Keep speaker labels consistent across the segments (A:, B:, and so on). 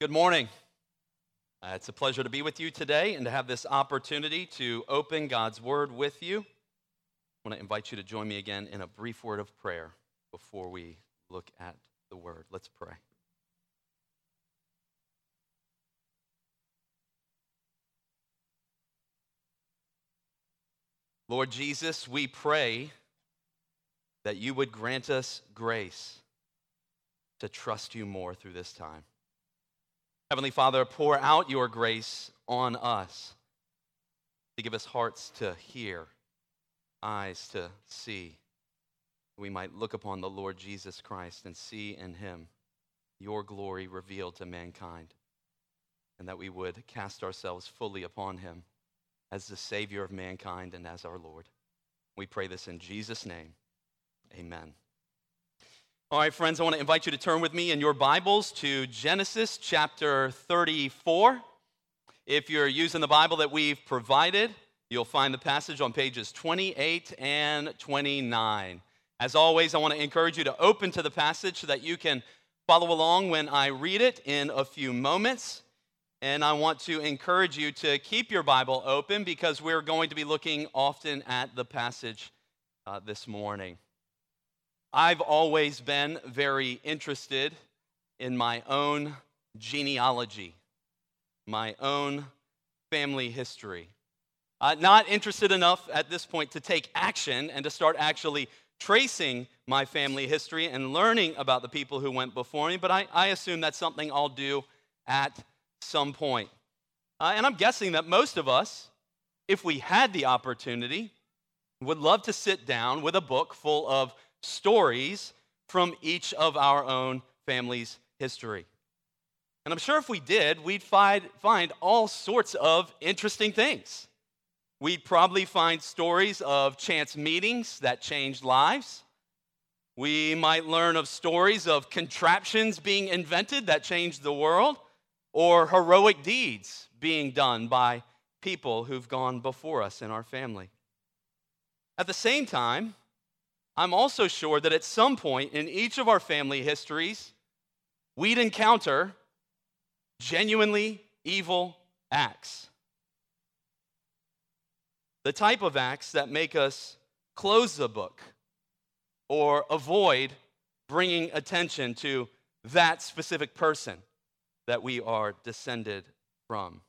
A: Good morning. Uh, it's a pleasure to be with you today and to have this opportunity to open God's Word with you. I want to invite you to join me again in a brief word of prayer before we look at the Word. Let's pray. Lord Jesus, we pray that you would grant us grace to trust you more through this time. Heavenly Father, pour out your grace on us to give us hearts to hear, eyes to see. We might look upon the Lord Jesus Christ and see in him your glory revealed to mankind, and that we would cast ourselves fully upon him as the Savior of mankind and as our Lord. We pray this in Jesus' name. Amen. All right, friends, I want to invite you to turn with me in your Bibles to Genesis chapter 34. If you're using the Bible that we've provided, you'll find the passage on pages 28 and 29. As always, I want to encourage you to open to the passage so that you can follow along when I read it in a few moments. And I want to encourage you to keep your Bible open because we're going to be looking often at the passage uh, this morning. I've always been very interested in my own genealogy, my own family history. Uh, not interested enough at this point to take action and to start actually tracing my family history and learning about the people who went before me, but I, I assume that's something I'll do at some point. Uh, and I'm guessing that most of us, if we had the opportunity, would love to sit down with a book full of stories from each of our own family's history. And I'm sure if we did, we'd find, find all sorts of interesting things. We'd probably find stories of chance meetings that changed lives. We might learn of stories of contraptions being invented that changed the world, or heroic deeds being done by people who've gone before us in our family. At the same time, I'm also sure that at some point in each of our family histories, we'd encounter genuinely evil acts. The type of acts that make us close the book or avoid bringing attention to that specific person that we are descended from.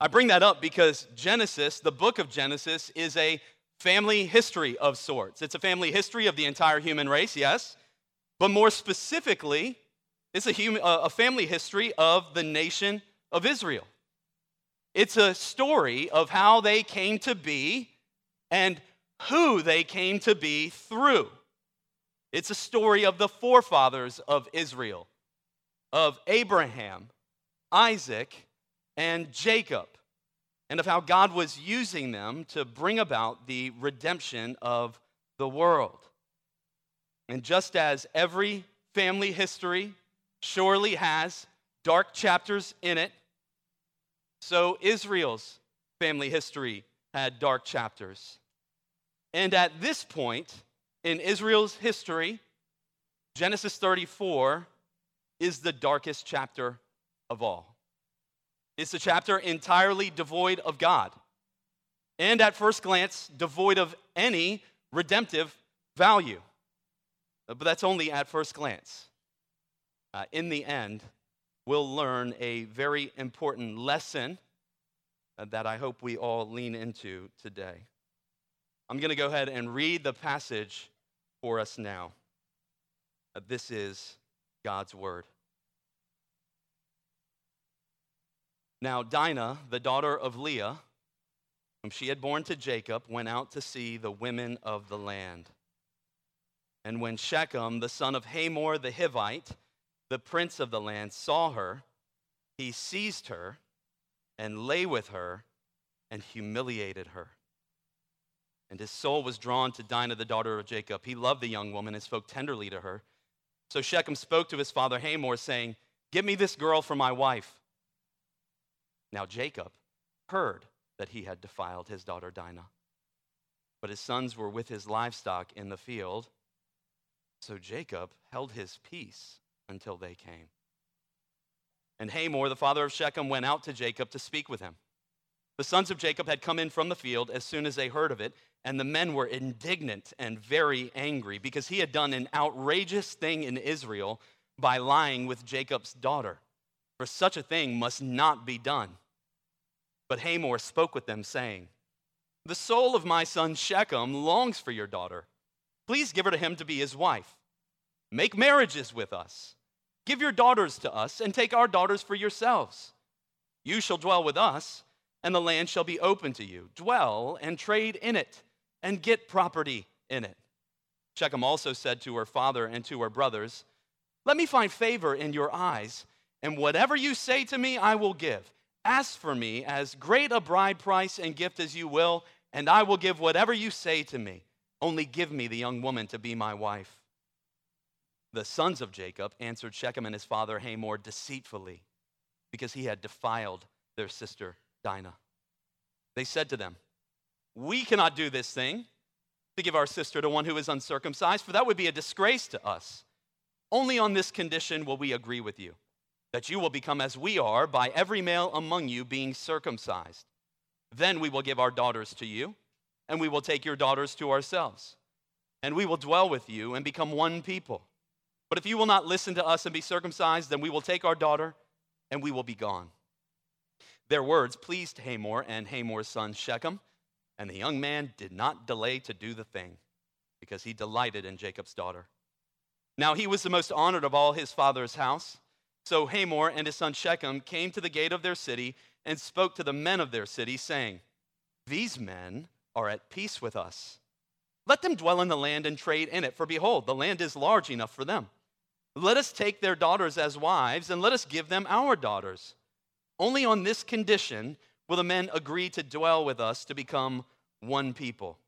A: I bring that up because Genesis, the book of Genesis, is a family history of sorts. It's a family history of the entire human race, yes, but more specifically, it's a, human, a family history of the nation of Israel. It's a story of how they came to be and who they came to be through. It's a story of the forefathers of Israel, of Abraham, Isaac, and Jacob and of how God was using them to bring about the redemption of the world. And just as every family history surely has dark chapters in it, so Israel's family history had dark chapters. And at this point in Israel's history, Genesis 34 is the darkest chapter of all. It's a chapter entirely devoid of God, and at first glance, devoid of any redemptive value. Uh, but that's only at first glance. Uh, in the end, we'll learn a very important lesson uh, that I hope we all lean into today. I'm going to go ahead and read the passage for us now. Uh, this is God's Word. Now, Dinah, the daughter of Leah, whom she had borne to Jacob, went out to see the women of the land. And when Shechem, the son of Hamor the Hivite, the prince of the land, saw her, he seized her and lay with her and humiliated her. And his soul was drawn to Dinah, the daughter of Jacob. He loved the young woman and spoke tenderly to her. So Shechem spoke to his father Hamor, saying, Give me this girl for my wife. Now Jacob heard that he had defiled his daughter Dinah, but his sons were with his livestock in the field. So Jacob held his peace until they came. And Hamor, the father of Shechem, went out to Jacob to speak with him. The sons of Jacob had come in from the field as soon as they heard of it, and the men were indignant and very angry because he had done an outrageous thing in Israel by lying with Jacob's daughter. For such a thing must not be done. But Hamor spoke with them, saying, The soul of my son Shechem longs for your daughter. Please give her to him to be his wife. Make marriages with us. Give your daughters to us, and take our daughters for yourselves. You shall dwell with us, and the land shall be open to you. Dwell and trade in it, and get property in it. Shechem also said to her father and to her brothers, Let me find favor in your eyes, and whatever you say to me, I will give. Ask for me as great a bride price and gift as you will, and I will give whatever you say to me. Only give me the young woman to be my wife. The sons of Jacob answered Shechem and his father Hamor deceitfully because he had defiled their sister Dinah. They said to them, We cannot do this thing to give our sister to one who is uncircumcised, for that would be a disgrace to us. Only on this condition will we agree with you that you will become as we are by every male among you being circumcised. Then we will give our daughters to you, and we will take your daughters to ourselves, and we will dwell with you and become one people. But if you will not listen to us and be circumcised, then we will take our daughter and we will be gone. Their words pleased Hamor and Hamor's son Shechem, and the young man did not delay to do the thing because he delighted in Jacob's daughter. Now he was the most honored of all his father's house. So Hamor and his son Shechem came to the gate of their city and spoke to the men of their city, saying, These men are at peace with us. Let them dwell in the land and trade in it, for behold, the land is large enough for them. Let us take their daughters as wives, and let us give them our daughters. Only on this condition will the men agree to dwell with us to become one people.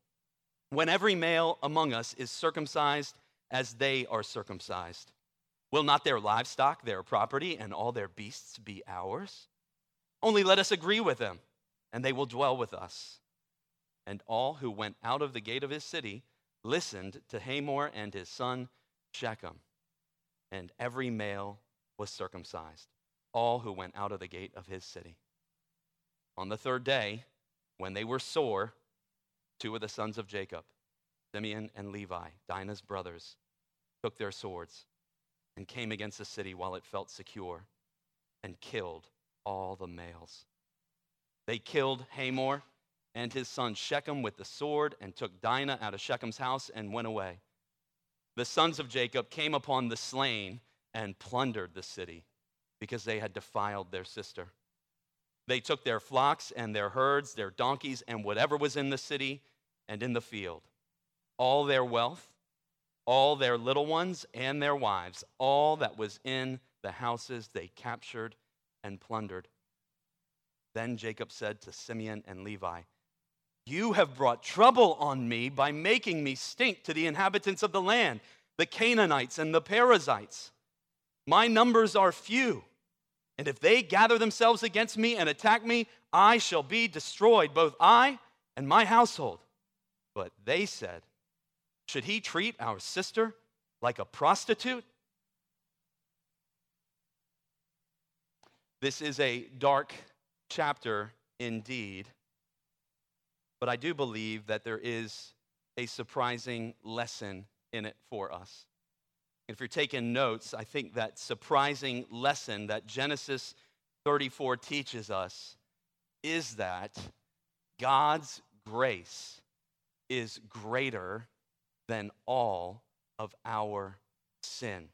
A: When every male among us is circumcised as they are circumcised, will not their livestock, their property, and all their beasts be ours? Only let us agree with them, and they will dwell with us. And all who went out of the gate of his city listened to Hamor and his son Shechem and every male was circumcised, all who went out of the gate of his city. On the third day, when they were sore, two of the sons of Jacob, Simeon and Levi, Dinah's brothers, took their swords and came against the city while it felt secure and killed all the males. They killed Hamor and his son Shechem with the sword and took Dinah out of Shechem's house and went away the sons of Jacob came upon the slain and plundered the city because they had defiled their sister. They took their flocks and their herds, their donkeys, and whatever was in the city and in the field, all their wealth, all their little ones and their wives, all that was in the houses they captured and plundered. Then Jacob said to Simeon and Levi, you have brought trouble on me by making me stink to the inhabitants of the land, the Canaanites and the Perizzites. My numbers are few, and if they gather themselves against me and attack me, I shall be destroyed, both I and my household. But they said, Should he treat our sister like a prostitute? This is a dark chapter indeed. But I do believe that there is a surprising lesson in it for us. If you're taking notes, I think that surprising lesson that Genesis 34 teaches us is that God's grace is greater than all of our sin.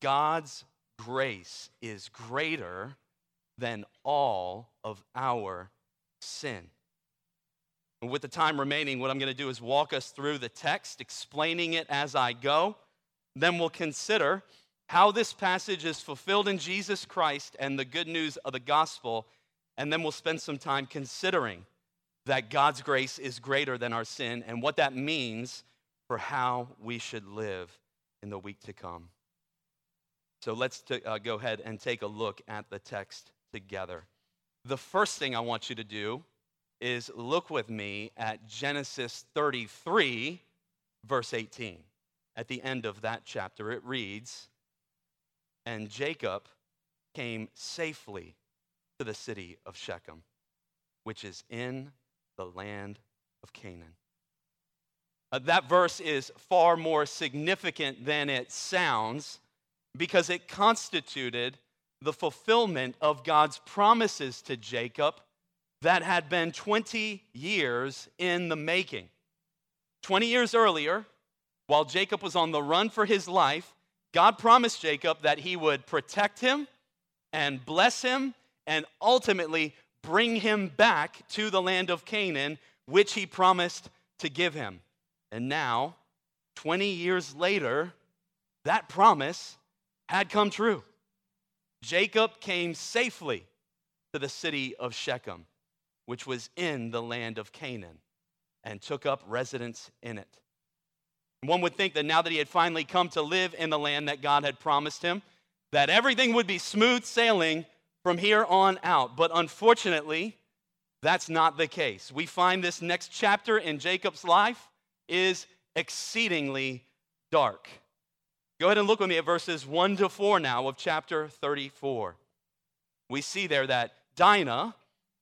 A: God's grace is greater than all of our sin. And with the time remaining, what I'm going to do is walk us through the text, explaining it as I go. Then we'll consider how this passage is fulfilled in Jesus Christ and the good news of the gospel. And then we'll spend some time considering that God's grace is greater than our sin and what that means for how we should live in the week to come. So let's t- uh, go ahead and take a look at the text together. The first thing I want you to do is look with me at Genesis 33, verse 18. At the end of that chapter, it reads, And Jacob came safely to the city of Shechem, which is in the land of Canaan. Uh, that verse is far more significant than it sounds because it constituted the fulfillment of God's promises to Jacob that had been 20 years in the making. 20 years earlier, while Jacob was on the run for his life, God promised Jacob that he would protect him and bless him and ultimately bring him back to the land of Canaan, which he promised to give him. And now, 20 years later, that promise had come true. Jacob came safely to the city of Shechem, which was in the land of Canaan, and took up residence in it. One would think that now that he had finally come to live in the land that God had promised him, that everything would be smooth sailing from here on out. But unfortunately, that's not the case. We find this next chapter in Jacob's life is exceedingly dark. Go ahead and look with me at verses 1 to 4 now of chapter 34. We see there that Dinah,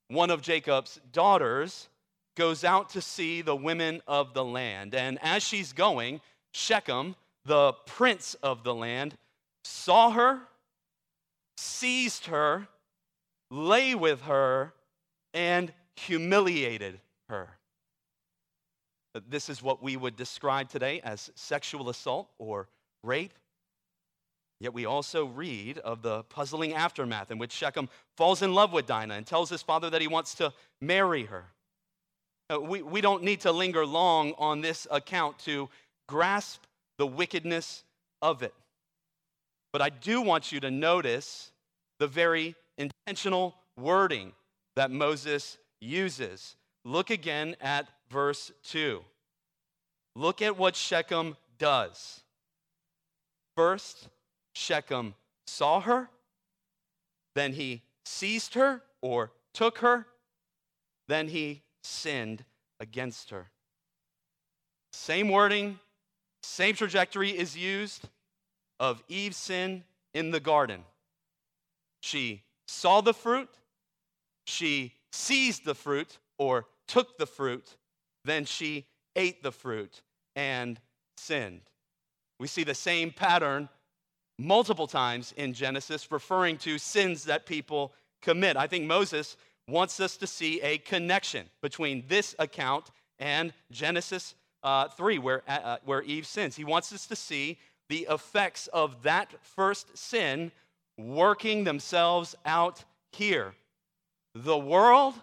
A: one of Jacob's daughters, goes out to see the women of the land. And as she's going, Shechem, the prince of the land, saw her, seized her, lay with her, and humiliated her. This is what we would describe today as sexual assault or rape. Yet we also read of the puzzling aftermath in which Shechem falls in love with Dinah and tells his father that he wants to marry her. Uh, we, we don't need to linger long on this account to grasp the wickedness of it. But I do want you to notice the very intentional wording that Moses uses. Look again at verse 2. Look at what Shechem does. First, Shechem saw her, then he seized her or took her, then he sinned against her. Same wording, same trajectory is used of Eve's sin in the garden. She saw the fruit, she seized the fruit or took the fruit, then she ate the fruit and sinned. We see the same pattern multiple times in Genesis, referring to sins that people commit. I think Moses wants us to see a connection between this account and Genesis uh, 3, where, uh, uh, where Eve sins. He wants us to see the effects of that first sin working themselves out here. The world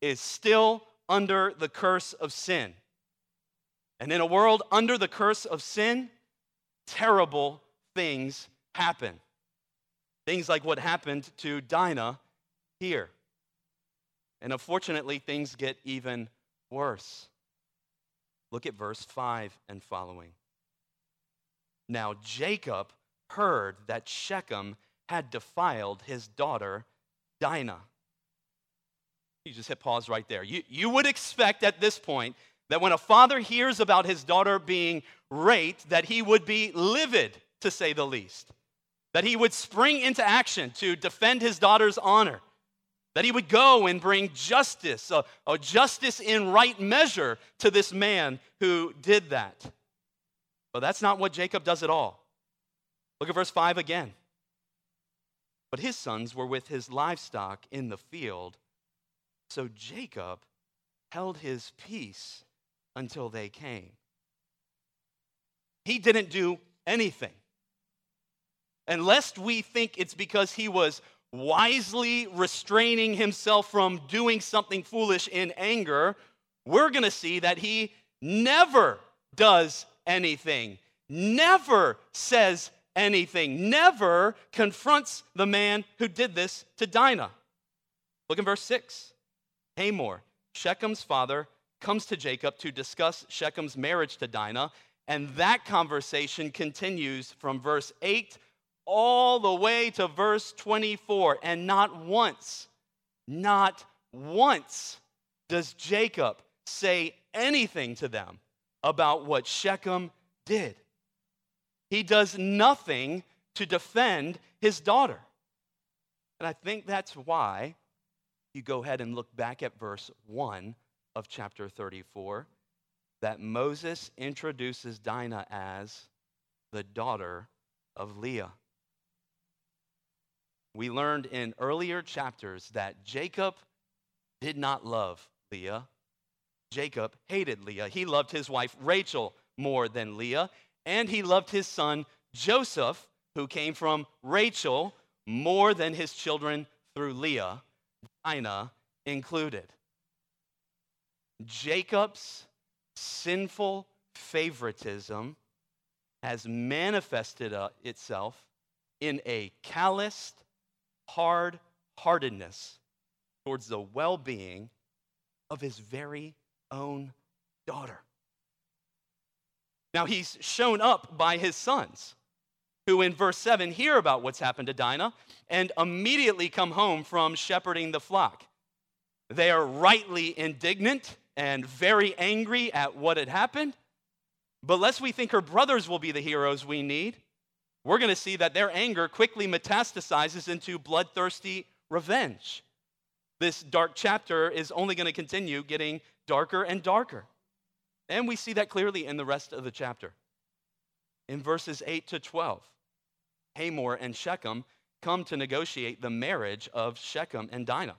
A: is still under the curse of sin. And in a world under the curse of sin, terrible things happen. Things like what happened to Dinah here. And unfortunately, things get even worse. Look at verse 5 and following. Now, Jacob heard that Shechem had defiled his daughter Dinah. You just hit pause right there. You, you would expect at this point that when a father hears about his daughter being raped, that he would be livid, to say the least. That he would spring into action to defend his daughter's honor. That he would go and bring justice, a, a justice in right measure to this man who did that. But that's not what Jacob does at all. Look at verse 5 again. But his sons were with his livestock in the field. So Jacob held his peace until they came. He didn't do anything. And lest we think it's because he was wisely restraining himself from doing something foolish in anger, we're going to see that he never does anything, never says anything, never confronts the man who did this to Dinah. Look in verse 6. Hamor, Shechem's father, comes to Jacob to discuss Shechem's marriage to Dinah, and that conversation continues from verse 8 all the way to verse 24. And not once, not once does Jacob say anything to them about what Shechem did. He does nothing to defend his daughter. And I think that's why you go ahead and look back at verse 1 of chapter 34 that Moses introduces Dinah as the daughter of Leah. We learned in earlier chapters that Jacob did not love Leah. Jacob hated Leah. He loved his wife Rachel more than Leah, and he loved his son Joseph, who came from Rachel, more than his children through Leah, Dinah included. Jacob's sinful favoritism has manifested uh, itself in a calloused, hard heartedness towards the well being of his very own daughter. Now, he's shown up by his sons, who in verse 7 hear about what's happened to Dinah and immediately come home from shepherding the flock. They are rightly indignant and very angry at what had happened. But lest we think her brothers will be the heroes we need, we're going to see that their anger quickly metastasizes into bloodthirsty revenge. This dark chapter is only going to continue getting darker and darker. And we see that clearly in the rest of the chapter. In verses 8 to 12, Hamor and Shechem come to negotiate the marriage of Shechem and Dinah.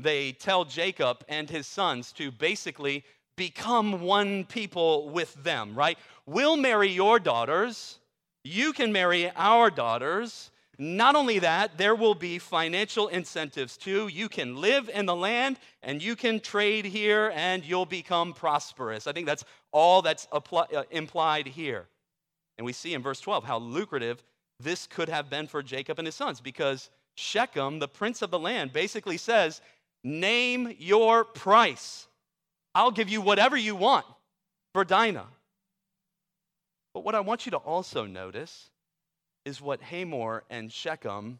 A: They tell Jacob and his sons to basically become one people with them, right? We'll marry your daughters, you can marry our daughters. Not only that, there will be financial incentives too. You can live in the land and you can trade here and you'll become prosperous. I think that's all that's uh, implied here. And we see in verse 12 how lucrative this could have been for Jacob and his sons because Shechem, the prince of the land, basically says, Name your price. I'll give you whatever you want for Dinah. But what I want you to also notice is what Hamor and Shechem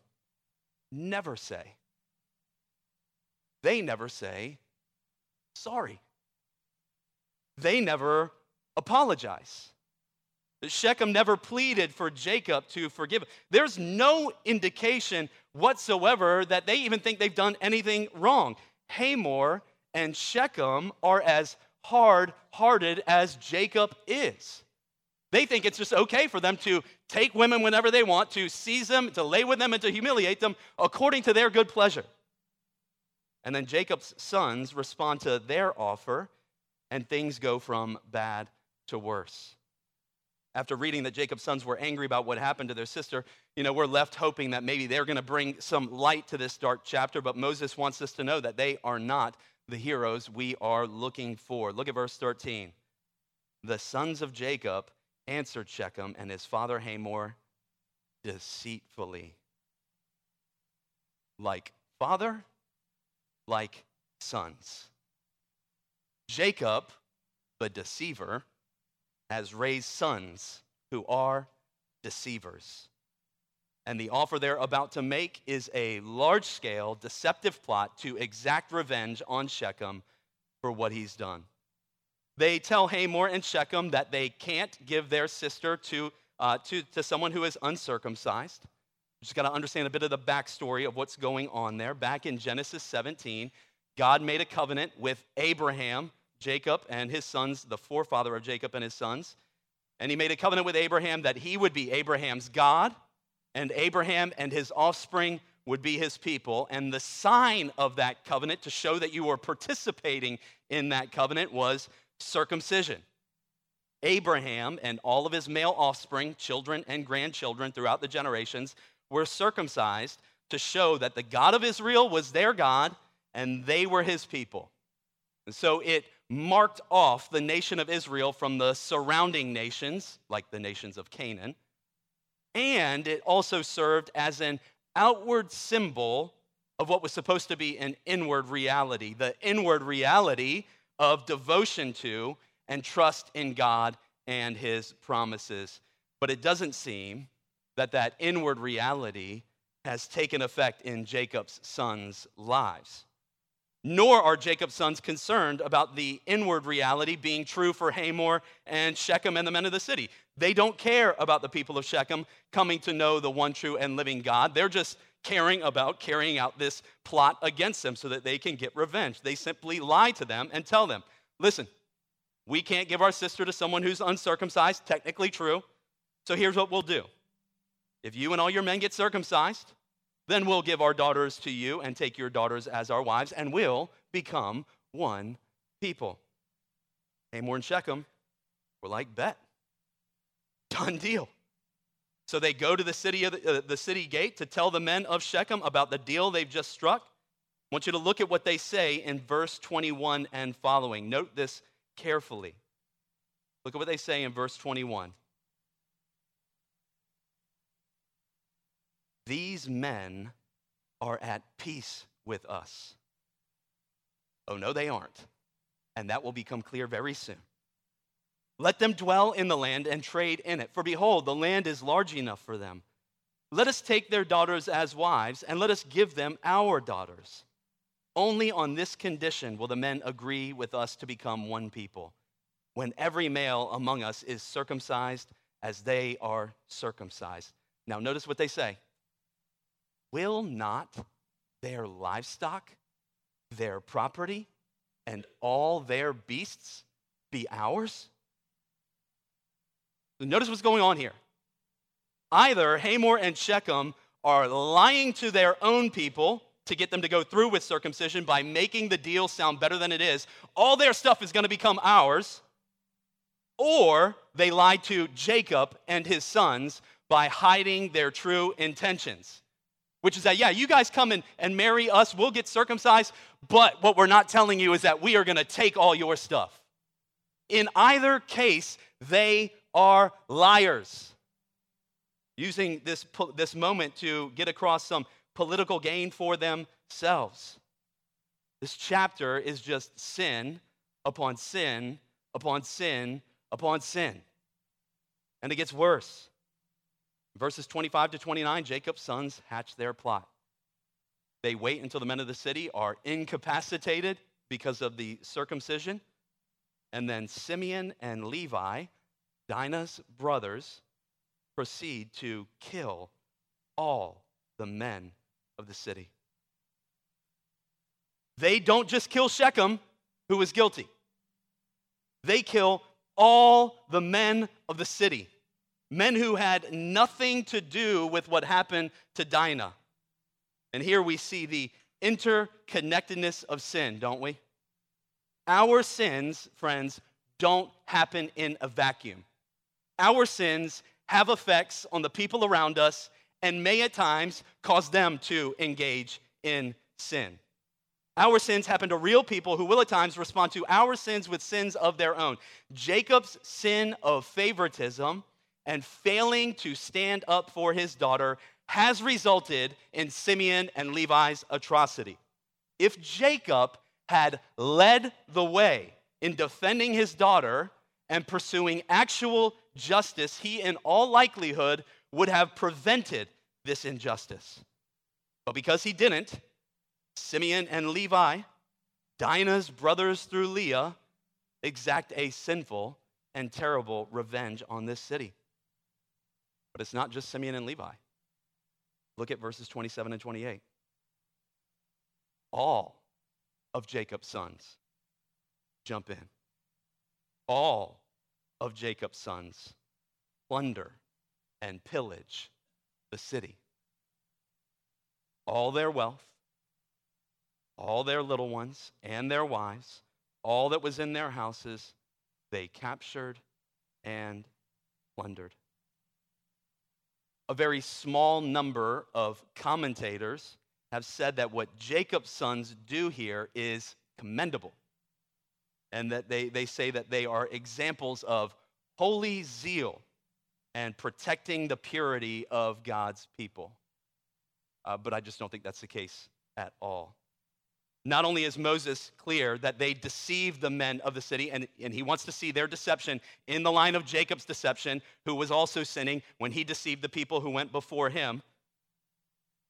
A: never say. They never say, sorry. They never apologize. Shechem never pleaded for Jacob to forgive. There's no indication whatsoever that they even think they've done anything wrong. Hamor and Shechem are as hard hearted as Jacob is. They think it's just okay for them to take women whenever they want, to seize them, to lay with them, and to humiliate them according to their good pleasure. And then Jacob's sons respond to their offer, and things go from bad to worse. After reading that Jacob's sons were angry about what happened to their sister, you know, we're left hoping that maybe they're going to bring some light to this dark chapter, but Moses wants us to know that they are not the heroes we are looking for. Look at verse 13. The sons of Jacob answered Shechem and his father Hamor deceitfully. Like father, like sons. Jacob, the deceiver, has raised sons who are deceivers. And the offer they're about to make is a large scale, deceptive plot to exact revenge on Shechem for what he's done. They tell Hamor and Shechem that they can't give their sister to, uh, to, to someone who is uncircumcised. Just got to understand a bit of the backstory of what's going on there. Back in Genesis 17, God made a covenant with Abraham Jacob and his sons, the forefather of Jacob and his sons. And he made a covenant with Abraham that he would be Abraham's God, and Abraham and his offspring would be his people. And the sign of that covenant to show that you were participating in that covenant was circumcision. Abraham and all of his male offspring, children and grandchildren throughout the generations, were circumcised to show that the God of Israel was their God and they were his people. And so it marked off the nation of Israel from the surrounding nations, like the nations of Canaan. And it also served as an outward symbol of what was supposed to be an inward reality the inward reality of devotion to and trust in God and his promises. But it doesn't seem that that inward reality has taken effect in Jacob's sons' lives nor are Jacob's sons concerned about the inward reality being true for Hamor and Shechem and the men of the city. They don't care about the people of Shechem coming to know the one true and living God. They're just caring about carrying out this plot against them so that they can get revenge. They simply lie to them and tell them, listen, we can't give our sister to someone who's uncircumcised, technically true. So here's what we'll do. If you and all your men get circumcised, then we'll give our daughters to you and take your daughters as our wives, and we'll become one people. Hamor and Shechem were like, bet. Done deal. So they go to the city, of the, uh, the city gate to tell the men of Shechem about the deal they've just struck. I want you to look at what they say in verse 21 and following. Note this carefully. Look at what they say in verse 21. These men are at peace with us. Oh, no, they aren't. And that will become clear very soon. Let them dwell in the land and trade in it. For behold, the land is large enough for them. Let us take their daughters as wives, and let us give them our daughters. Only on this condition will the men agree with us to become one people, when every male among us is circumcised as they are circumcised. Now, notice what they say Will not their livestock, their property, and all their beasts be ours? Notice what's going on here. Either Hamor and Shechem are lying to their own people to get them to go through with circumcision by making the deal sound better than it is. All their stuff is going to become ours. Or they lied to Jacob and his sons by hiding their true intentions, which is that, yeah, you guys come and, and marry us, we'll get circumcised, but what we're not telling you is that we are going to take all your stuff. In either case, they are liars. Using this, this moment to get across some political gain for themselves. This chapter is just sin upon sin upon sin upon sin. And it gets worse. Verses 25 to 29, Jacob's sons hatch their plot. They wait until the men of the city are incapacitated because of the circumcision. And then Simeon and Levi, Dinah's brothers, proceed to kill all the men of the city. They don't just kill Shechem, who was guilty, they kill all the men of the city, men who had nothing to do with what happened to Dinah. And here we see the interconnectedness of sin, don't we? Our sins, friends, don't happen in a vacuum. Our sins have effects on the people around us and may at times cause them to engage in sin. Our sins happen to real people who will at times respond to our sins with sins of their own. Jacob's sin of favoritism and failing to stand up for his daughter has resulted in Simeon and Levi's atrocity. If Jacob had led the way in defending his daughter and pursuing actual justice, he in all likelihood would have prevented this injustice. But because he didn't, Simeon and Levi, Dinah's brothers through Leah, exact a sinful and terrible revenge on this city. But it's not just Simeon and Levi. Look at verses 27 and 28. All of Jacob's sons jump in. All of Jacob's sons plunder and pillage the city. All their wealth, all their little ones and their wives, all that was in their houses, they captured and plundered. A very small number of commentators have said that what Jacob's sons do here is commendable. And that they, they say that they are examples of holy zeal and protecting the purity of God's people. Uh, but I just don't think that's the case at all. Not only is Moses clear that they deceived the men of the city, and, and he wants to see their deception in the line of Jacob's deception, who was also sinning when he deceived the people who went before him.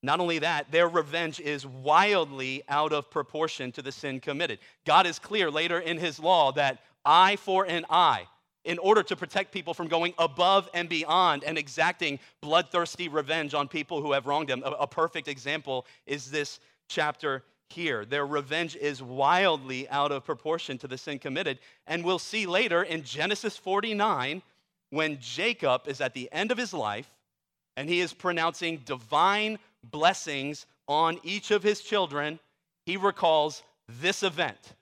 A: Not only that, their revenge is wildly out of proportion to the sin committed. God is clear later in his law that eye for an eye in order to protect people from going above and beyond and exacting bloodthirsty revenge on people who have wronged them. A, a perfect example is this chapter here. Their revenge is wildly out of proportion to the sin committed. And we'll see later in Genesis 49 when Jacob is at the end of his life and he is pronouncing divine blessings on each of his children, he recalls this event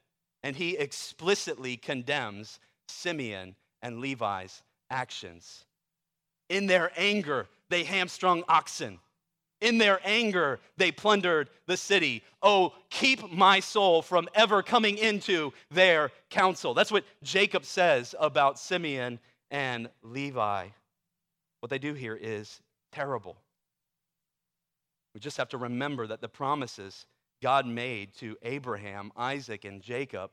A: and he explicitly condemns Simeon and Levi's actions. In their anger, they hamstrung oxen. In their anger, they plundered the city. Oh, keep my soul from ever coming into their counsel. That's what Jacob says about Simeon and Levi. What they do here is terrible. We just have to remember that the promises God made to Abraham, Isaac, and Jacob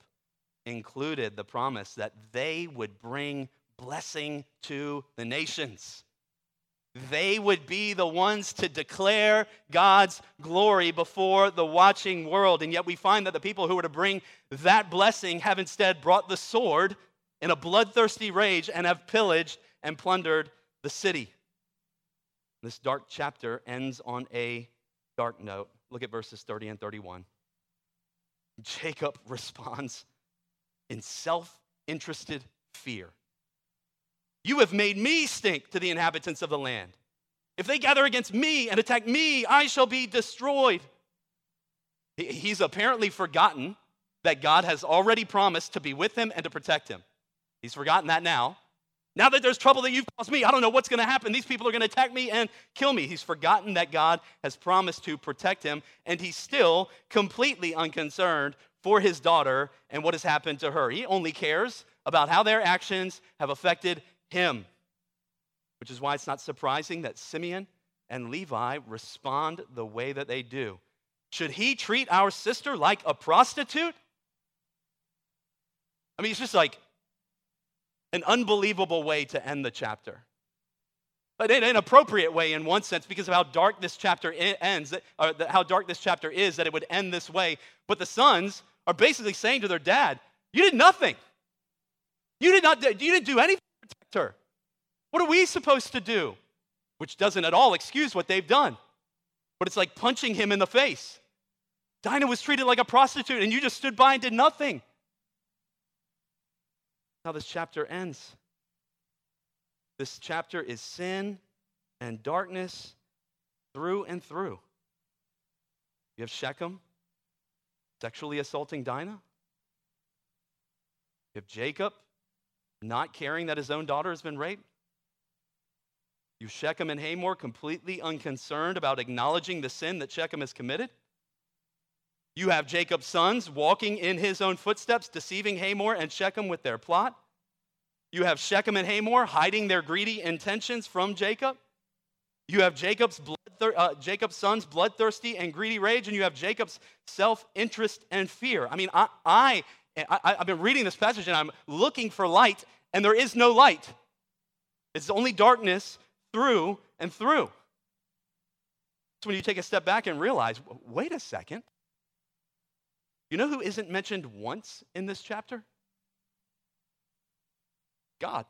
A: included the promise that they would bring blessing to the nations. They would be the ones to declare God's glory before the watching world. And yet we find that the people who were to bring that blessing have instead brought the sword in a bloodthirsty rage and have pillaged and plundered the city. This dark chapter ends on a dark note. Look at verses 30 and 31. Jacob responds in self interested fear. You have made me stink to the inhabitants of the land. If they gather against me and attack me, I shall be destroyed. He's apparently forgotten that God has already promised to be with him and to protect him. He's forgotten that now. Now that there's trouble that you've caused me, I don't know what's going to happen. These people are going to attack me and kill me. He's forgotten that God has promised to protect him, and he's still completely unconcerned for his daughter and what has happened to her. He only cares about how their actions have affected him, which is why it's not surprising that Simeon and Levi respond the way that they do. Should he treat our sister like a prostitute? I mean, it's just like, an unbelievable way to end the chapter. But in an appropriate way, in one sense, because of how dark this chapter ends, or how dark this chapter is, that it would end this way. But the sons are basically saying to their dad, You did nothing. You did not. You didn't do anything to protect her. What are we supposed to do? Which doesn't at all excuse what they've done. But it's like punching him in the face. Dinah was treated like a prostitute, and you just stood by and did nothing how this chapter ends. This chapter is sin and darkness through and through. You have Shechem sexually assaulting Dinah. You have Jacob not caring that his own daughter has been raped. You have Shechem and Hamor completely unconcerned about acknowledging the sin that Shechem has committed. You have Jacob's sons walking in his own footsteps, deceiving Hamor and Shechem with their plot. You have Shechem and Hamor hiding their greedy intentions from Jacob. You have Jacob's, uh, Jacob's sons bloodthirsty and greedy rage, and you have Jacob's self interest and fear. I mean, I, I, I, I've been reading this passage and I'm looking for light, and there is no light. It's only darkness through and through. So when you take a step back and realize, wait a second, you know who isn't mentioned once in this chapter? God.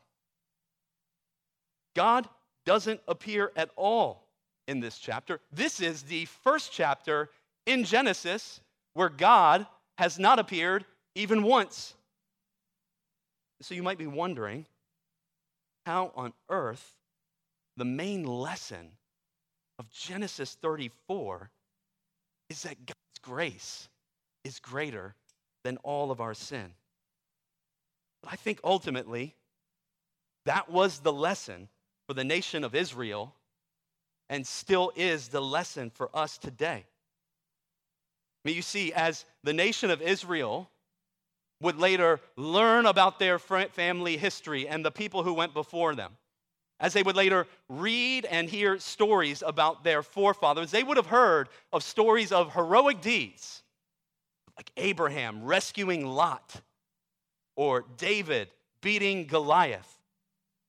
A: God doesn't appear at all in this chapter. This is the first chapter in Genesis where God has not appeared even once. So you might be wondering how on earth the main lesson of Genesis 34 is that God's grace is greater than all of our sin. But I think ultimately, that was the lesson for the nation of Israel and still is the lesson for us today. I mean, you see, as the nation of Israel would later learn about their family history and the people who went before them, as they would later read and hear stories about their forefathers, they would have heard of stories of heroic deeds, like Abraham rescuing Lot, or David beating Goliath.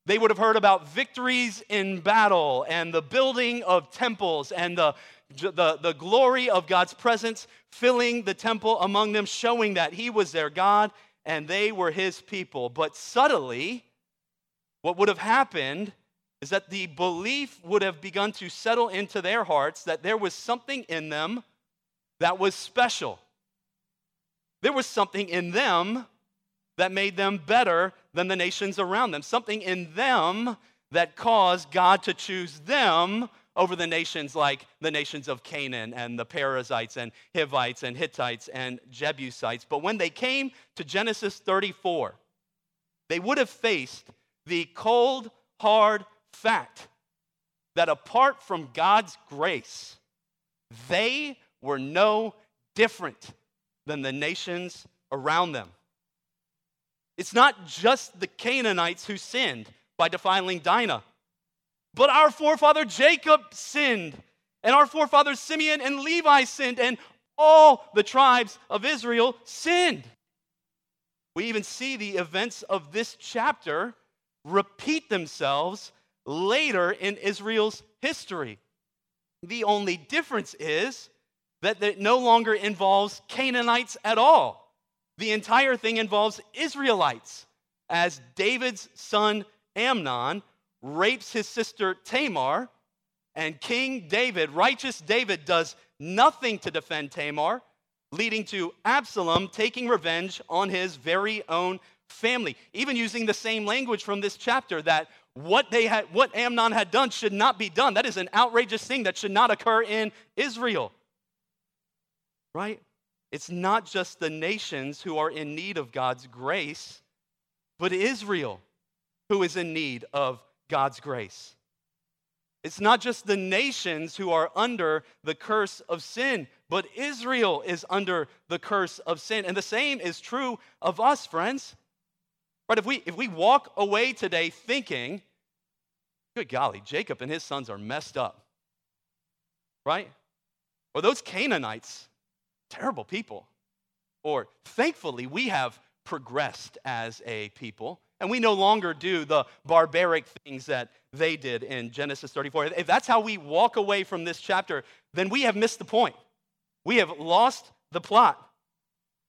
A: They would have heard about victories in battle and the building of temples and the, the, the glory of God's presence filling the temple among them, showing that He was their God and they were His people. But subtly, what would have happened is that the belief would have begun to settle into their hearts that there was something in them that was special. There was something in them that made them better than the nations around them, something in them that caused God to choose them over the nations like the nations of Canaan and the Perizzites and Hivites and Hittites and Jebusites. But when they came to Genesis 34, they would have faced the cold, hard fact that apart from God's grace, they were no different than the nations around them. It's not just the Canaanites who sinned by defiling Dinah. But our forefather Jacob sinned, and our forefathers Simeon and Levi sinned, and all the tribes of Israel sinned. We even see the events of this chapter repeat themselves later in Israel's history. The only difference is that it no longer involves Canaanites at all. The entire thing involves Israelites, as David's son Amnon rapes his sister Tamar, and King David, righteous David, does nothing to defend Tamar, leading to Absalom taking revenge on his very own family. Even using the same language from this chapter that what they had what Amnon had done should not be done. That is an outrageous thing that should not occur in Israel. Right? It's not just the nations who are in need of God's grace, but Israel who is in need of God's grace. It's not just the nations who are under the curse of sin, but Israel is under the curse of sin. And the same is true of us, friends. Right? If we, if we walk away today thinking, good golly, Jacob and his sons are messed up, right? Or those Canaanites, terrible people. Or thankfully, we have progressed as a people and we no longer do the barbaric things that they did in Genesis 34. If that's how we walk away from this chapter, then we have missed the point. We have lost the plot.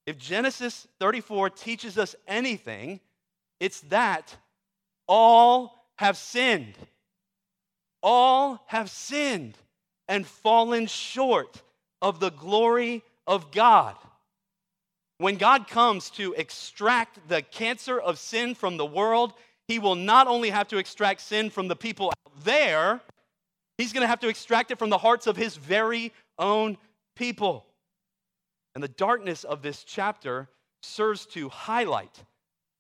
A: If Genesis 34 teaches us anything, it's that all have sinned. All have sinned and fallen short of the glory of God. When God comes to extract the cancer of sin from the world, he will not only have to extract sin from the people out there, he's going to have to extract it from the hearts of his very own people. And the darkness of this chapter serves to highlight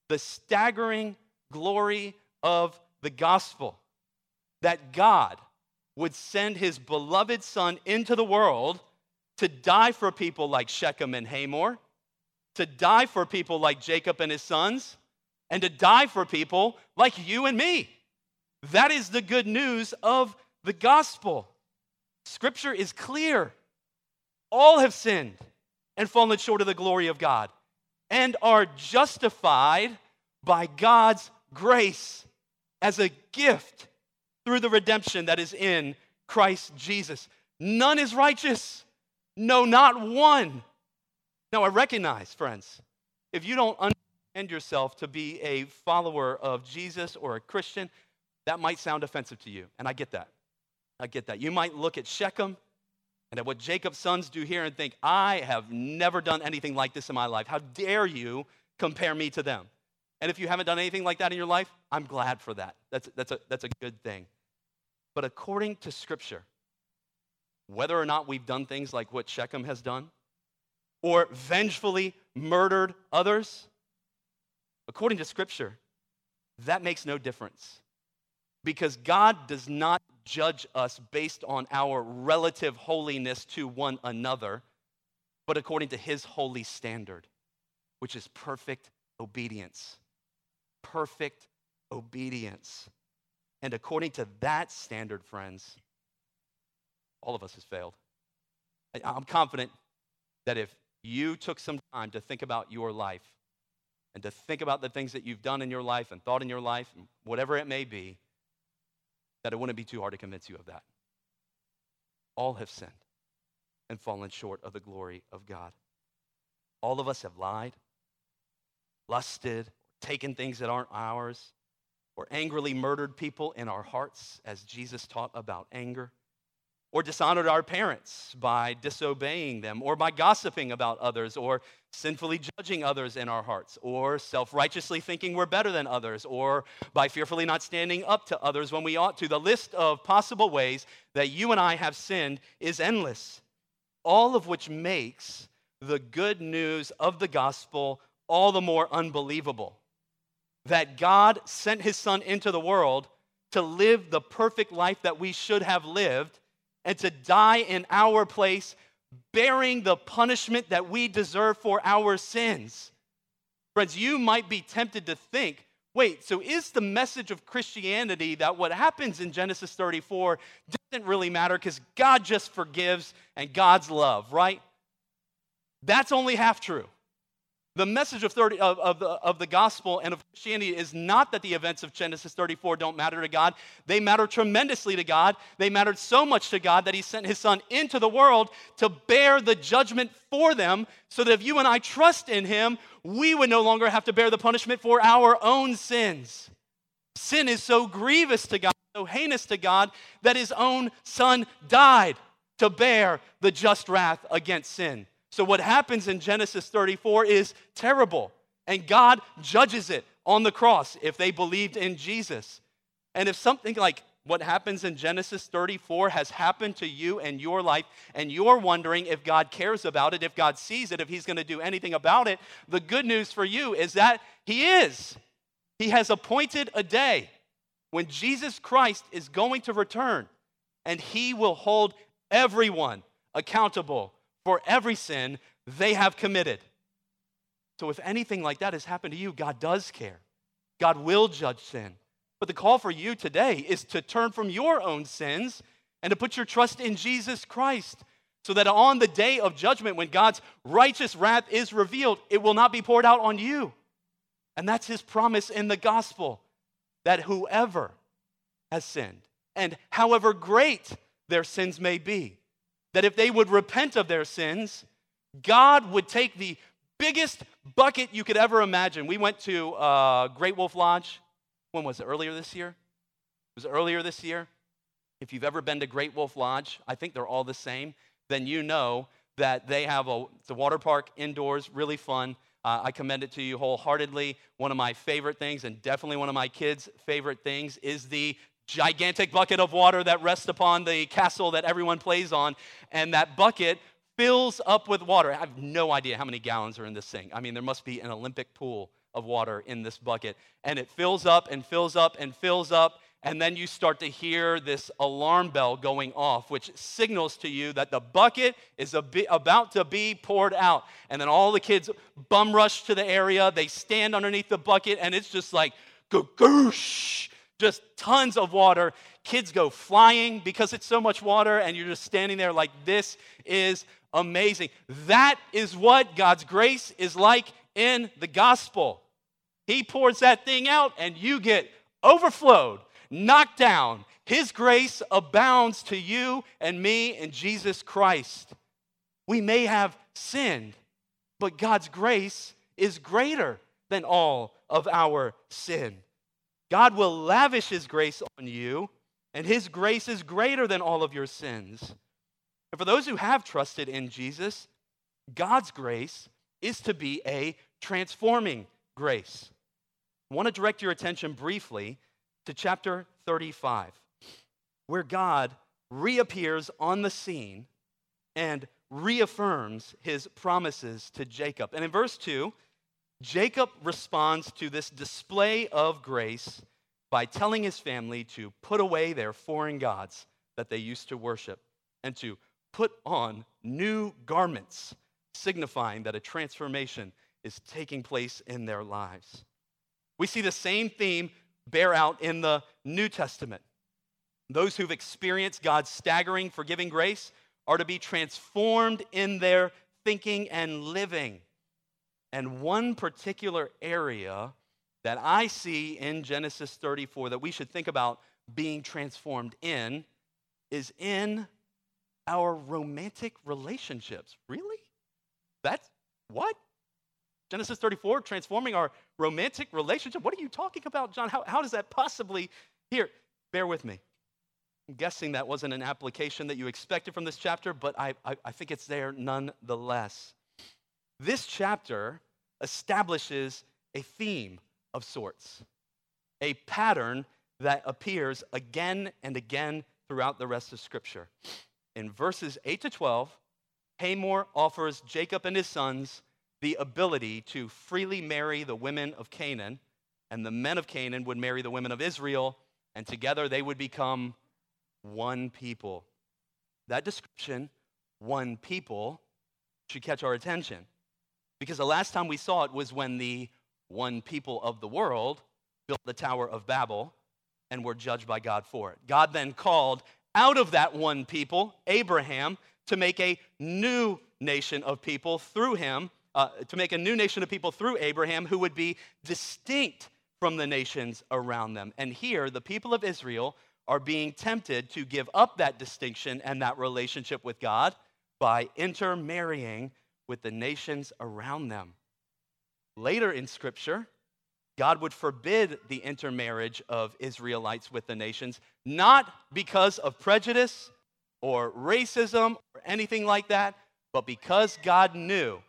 A: the staggering glory of the gospel that God would send his beloved son into the world to die for people like Shechem and Hamor to die for people like Jacob and his sons, and to die for people like you and me. That is the good news of the gospel. Scripture is clear. All have sinned and fallen short of the glory of God and are justified by God's grace as a gift through the redemption that is in Christ Jesus. None is righteous, no, not one. Now, I recognize, friends, if you don't understand yourself to be a follower of Jesus or a Christian, that might sound offensive to you. And I get that. I get that. You might look at Shechem and at what Jacob's sons do here and think, I have never done anything like this in my life. How dare you compare me to them? And if you haven't done anything like that in your life, I'm glad for that. That's, that's, a, that's a good thing. But according to Scripture, whether or not we've done things like what Shechem has done, or vengefully murdered others? According to Scripture, that makes no difference because God does not judge us based on our relative holiness to one another, but according to His holy standard, which is perfect obedience. Perfect obedience. And according to that standard, friends, all of us has failed. I'm confident that if you took some time to think about your life and to think about the things that you've done in your life and thought in your life, whatever it may be, that it wouldn't be too hard to convince you of that. All have sinned and fallen short of the glory of God. All of us have lied, lusted, taken things that aren't ours, or angrily murdered people in our hearts, as Jesus taught about anger, or dishonored our parents by disobeying them, or by gossiping about others, or sinfully judging others in our hearts, or self righteously thinking we're better than others, or by fearfully not standing up to others when we ought to. The list of possible ways that you and I have sinned is endless, all of which makes the good news of the gospel all the more unbelievable. That God sent his son into the world to live the perfect life that we should have lived and to die in our place, bearing the punishment that we deserve for our sins. Friends, you might be tempted to think, wait, so is the message of Christianity that what happens in Genesis 34 doesn't really matter because God just forgives and God's love, right? That's only half true. The message of, 30, of, of, the, of the gospel and of Christianity is not that the events of Genesis 34 don't matter to God. They matter tremendously to God. They mattered so much to God that He sent His Son into the world to bear the judgment for them so that if you and I trust in Him, we would no longer have to bear the punishment for our own sins. Sin is so grievous to God, so heinous to God, that His own Son died to bear the just wrath against sin. So, what happens in Genesis 34 is terrible, and God judges it on the cross if they believed in Jesus. And if something like what happens in Genesis 34 has happened to you and your life, and you're wondering if God cares about it, if God sees it, if He's going to do anything about it, the good news for you is that He is. He has appointed a day when Jesus Christ is going to return, and He will hold everyone accountable for every sin they have committed. So, if anything like that has happened to you, God does care. God will judge sin. But the call for you today is to turn from your own sins and to put your trust in Jesus Christ so that on the day of judgment, when God's righteous wrath is revealed, it will not be poured out on you. And that's his promise in the gospel that whoever has sinned, and however great their sins may be, that if they would repent of their sins, God would take the biggest bucket you could ever imagine. We went to uh, Great Wolf Lodge. When was it? Earlier this year? It was earlier this year. If you've ever been to Great Wolf Lodge, I think they're all the same, then you know that they have a, a water park indoors, really fun. Uh, I commend it to you wholeheartedly. One of my favorite things, and definitely one of my kids' favorite things, is the gigantic bucket of water that rests upon the castle that everyone plays on. And that bucket fills up with water. I have no idea how many gallons are in this thing. I mean, there must be an Olympic pool of water in this bucket. And it fills up and fills up and fills up. And then you start to hear this alarm bell going off, which signals to you that the bucket is about to be poured out. And then all the kids bum rush to the area. They stand underneath the bucket, and it's just like, goosh just tons of water. Kids go flying because it's so much water, and you're just standing there like, this is amazing. That is what God's grace is like in the gospel. He pours that thing out, and you get overflowed, knocked down. His grace abounds to you and me in Jesus Christ. We may have sinned, but God's grace is greater than all of our sin. God will lavish His grace on you, and His grace is greater than all of your sins. And for those who have trusted in Jesus, God's grace is to be a transforming grace. I want to direct your attention briefly to chapter 35, where God reappears on the scene and reaffirms his promises to Jacob. And in verse 2, Jacob responds to this display of grace by telling his family to put away their foreign gods that they used to worship and to put on new garments, signifying that a transformation is taking place in their lives. We see the same theme bear out in the New Testament. Those who've experienced God's staggering, forgiving grace are to be transformed in their thinking and living. And one particular area that I see in Genesis 34 that we should think about being transformed in is in our romantic relationships. Really? That's what? Genesis 34, transforming our romantic relationship. What are you talking about, John? How, how does that possibly? Here, bear with me. I'm guessing that wasn't an application that you expected from this chapter, but I, I, I think it's there nonetheless. This chapter establishes a theme of sorts, a pattern that appears again and again throughout the rest of Scripture. In verses 8 to 12, Hamor offers Jacob and his sons the ability to freely marry the women of Canaan, and the men of Canaan would marry the women of Israel, and together they would become one people. That description, one people, should catch our attention because the last time we saw it was when the one people of the world built the Tower of Babel and were judged by God for it. God then called out of that one people, Abraham, to make a new nation of people through him, uh, to make a new nation of people through Abraham who would be distinct from the nations around them. And here, the people of Israel are being tempted to give up that distinction and that relationship with God by intermarrying with the nations around them. Later in Scripture, God would forbid the intermarriage of Israelites with the nations, not because of prejudice or racism or anything like that, but because God knew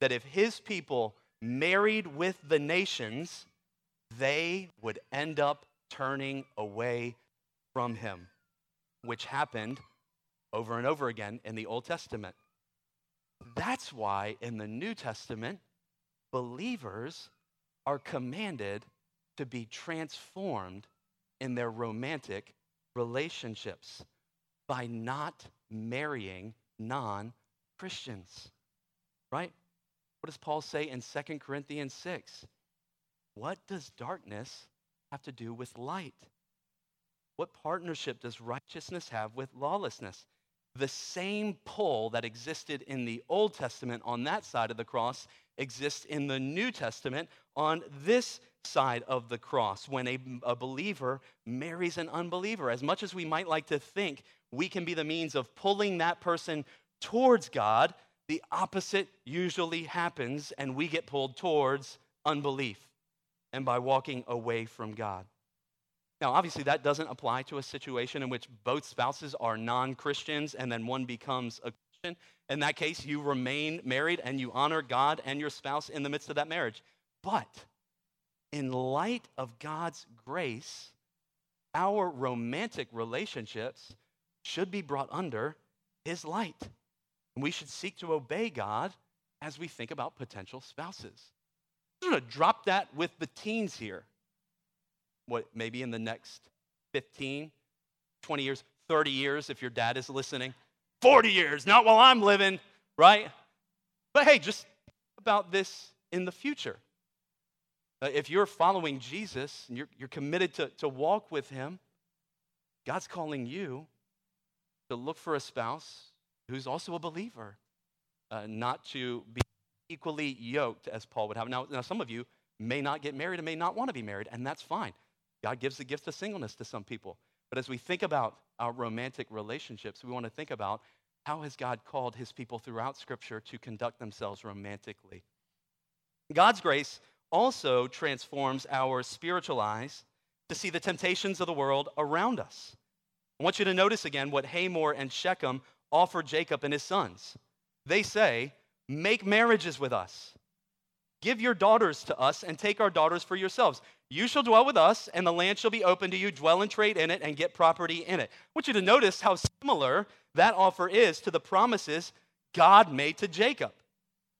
A: that if his people married with the nations, they would end up turning away from him, which happened over and over again in the Old Testament. That's why in the New Testament, believers are commanded to be transformed in their romantic relationships by not marrying non Christians. Right? What does Paul say in 2 Corinthians 6? What does darkness have to do with light? What partnership does righteousness have with lawlessness? The same pull that existed in the Old Testament on that side of the cross exists in the New Testament on this side of the cross when a, a, believer marries an unbeliever. As much as we might like to think we can be the means of pulling that person towards God, the opposite usually happens and we get pulled towards unbelief and by walking away from God. Now, obviously, that doesn't apply to a situation in which both spouses are non Christians and then one becomes a Christian. In that case, you remain married and you honor God and your spouse in the midst of that marriage. But in light of God's grace, our romantic relationships should be brought under His light. And we should seek to obey God as we think about potential spouses. I'm going to drop that with the teens here. What, maybe in the next 15, 20 years, 30 years, if your dad is listening, 40 years, not while I'm living, right? But hey, just about this in the future. Uh, if you're following Jesus and you're, you're committed to, to walk with him, God's calling you to look for a spouse who's also a believer, uh, not to be equally yoked, as Paul would have. Now, now, some of you may not get married and may not want to be married, and that's fine. God gives the gift of singleness to some people. But as we think about our romantic relationships, we want to think about how has God called his people throughout Scripture to conduct themselves romantically. God's grace also transforms our spiritual eyes to see the temptations of the world around us. I want you to notice again what Hamor and Shechem offer Jacob and his sons. They say, Make marriages with us. Give your daughters to us and take our daughters for yourselves. You shall dwell with us, and the land shall be open to you. Dwell and trade in it and get property in it. I want you to notice how similar that offer is to the promises God made to Jacob.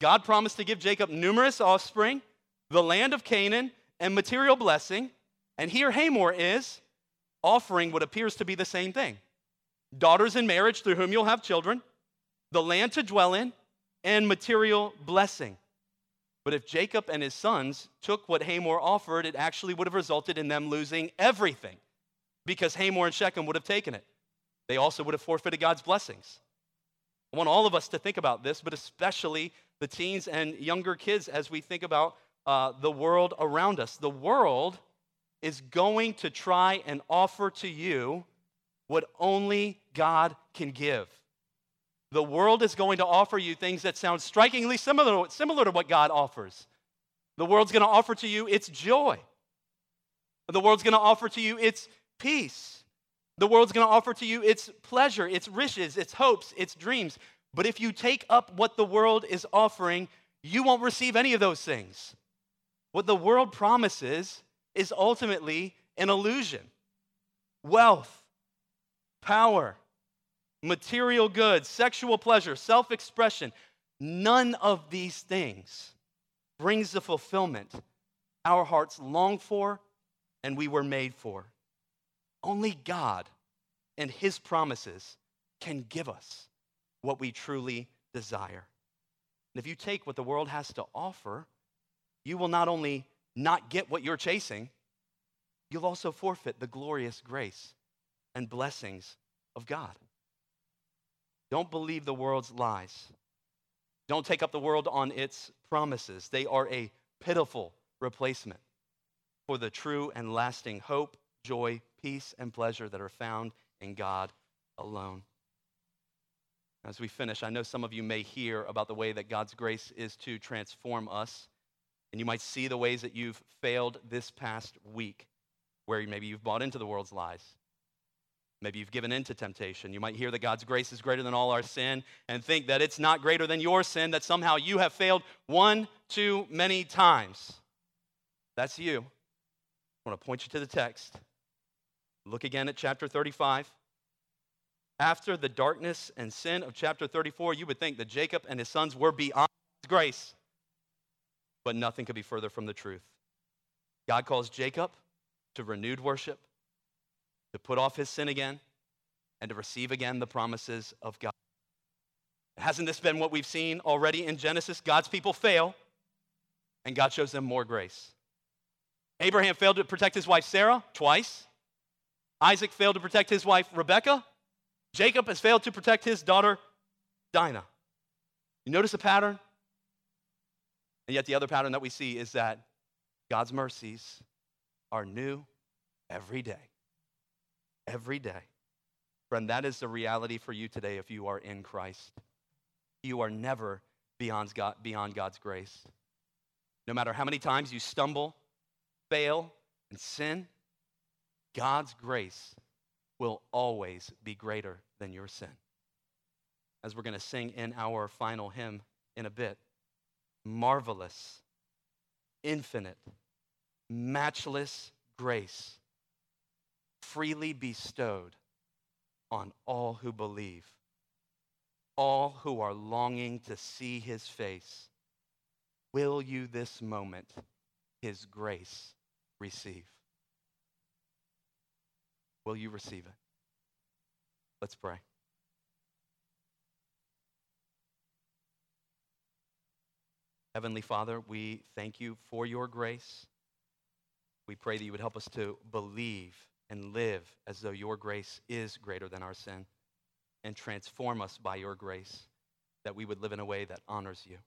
A: God promised to give Jacob numerous offspring, the land of Canaan, and material blessing. And here Hamor is offering what appears to be the same thing daughters in marriage through whom you'll have children, the land to dwell in, and material blessing. But if Jacob and his sons took what Hamor offered, it actually would have resulted in them losing everything because Hamor and Shechem would have taken it. They also would have forfeited God's blessings. I want all of us to think about this, but especially the teens and younger kids as we think about uh, the world around us. The world is going to try and offer to you what only God can give. The world is going to offer you things that sound strikingly similar, similar to what God offers. The world's going to offer to you its joy. The world's going to offer to you its peace. The world's going to offer to you its pleasure, its riches, its hopes, its dreams. But if you take up what the world is offering, you won't receive any of those things. What the world promises is ultimately an illusion wealth, power, material goods, sexual pleasure, self expression. None of these things brings the fulfillment our hearts long for and we were made for. Only God and His promises can give us what we truly desire. And if you take what the world has to offer, you will not only not get what you're chasing, you'll also forfeit the glorious grace and blessings of God. Don't believe the world's lies. Don't take up the world on its promises. They are a pitiful replacement for the true and lasting hope, joy, peace, and pleasure that are found in God alone. As we finish, I know some of you may hear about the way that God's grace is to transform us. And you might see the ways that you've failed this past week, where maybe you've bought into the world's lies. Maybe you've given in to temptation. You might hear that God's grace is greater than all our sin and think that it's not greater than your sin, that somehow you have failed one too many times. That's you. I want to point you to the text. Look again at chapter 35. After the darkness and sin of chapter 34, you would think that Jacob and his sons were beyond grace, but nothing could be further from the truth. God calls Jacob to renewed worship, to put off his sin again, and to receive again the promises of God. Hasn't this been what we've seen already in Genesis? God's people fail, and God shows them more grace. Abraham failed to protect his wife Sarah twice. Isaac failed to protect his wife Rebecca. Jacob has failed to protect his daughter Dinah. You notice a pattern? And yet, the other pattern that we see is that God's mercies are new every day. Every day. Friend, that is the reality for you today if you are in Christ. You are never beyond, God, beyond God's grace. No matter how many times you stumble, fail, and sin, God's grace will always be greater than your sin. As we're going to sing in our final hymn in a bit, marvelous, infinite, matchless grace freely bestowed on all who believe, all who are longing to see his face. Will you this moment his grace receive? Will you receive it? Let's pray. Heavenly Father, we thank you for your grace. We pray that you would help us to believe and live as though your grace is greater than our sin and transform us by your grace, that we would live in a way that honors you,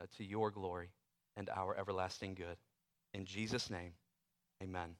A: uh, to your glory and our everlasting good. In Jesus' name, amen.